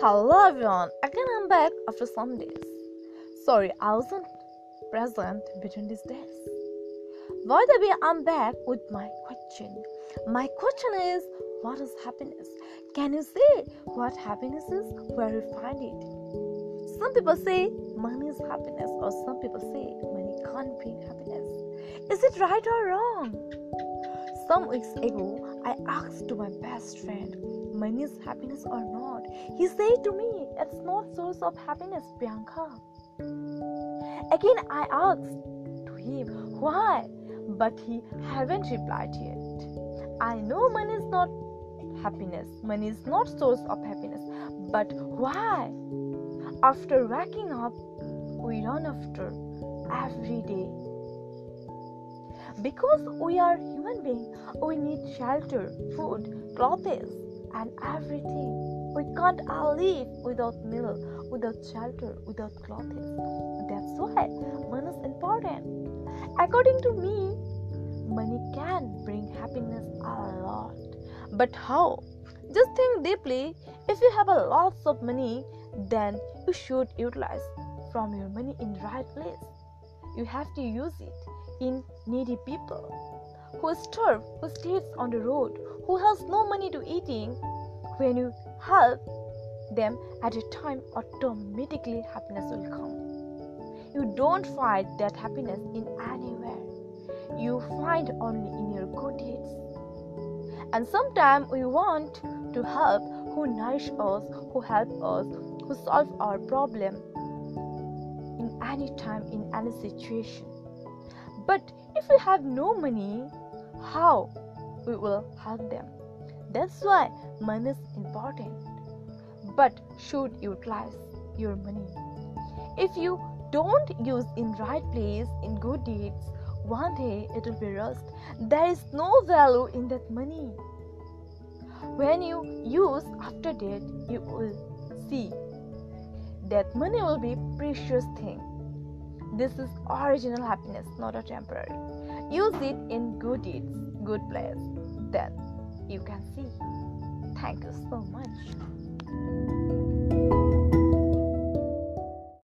Hello everyone, again I'm back after some days. Sorry, I wasn't present between these days. By the way, I'm back with my question. My question is what is happiness? Can you say what happiness is? Where you find it? Some people say money is happiness, or some people say money can't bring happiness. Is it right or wrong? Some weeks ago, I asked to my best friend, money is happiness or not? He said to me, it's not source of happiness, Priyanka. Again, I asked to him why, but he haven't replied yet. I know money is not happiness, money is not source of happiness, but why? After waking up, we run after every day because we are human beings, we need shelter, food, clothes, and everything. We can't all live without meal, without shelter, without clothes. That's why money is important. According to me, money can bring happiness a lot. But how? Just think deeply. If you have a lots of money, then you should utilize from your money in right place. You have to use it in needy people who starve, who stays on the road, who has no money to eating. When you help them at a time, automatically happiness will come. You don't find that happiness in anywhere. You find only in your good deeds. And sometimes we want to help who nourish us, who help us, who solve our problem in any time, in any situation. But if we have no money, how we will help them? That's why money is important. But should utilize your money. If you don't use in right place in good deeds, one day it will be lost. There is no value in that money. When you use after that, you will see that money will be precious thing this is original happiness, not a temporary. Use it in good deeds, good place. Then you can see. Thank you so much.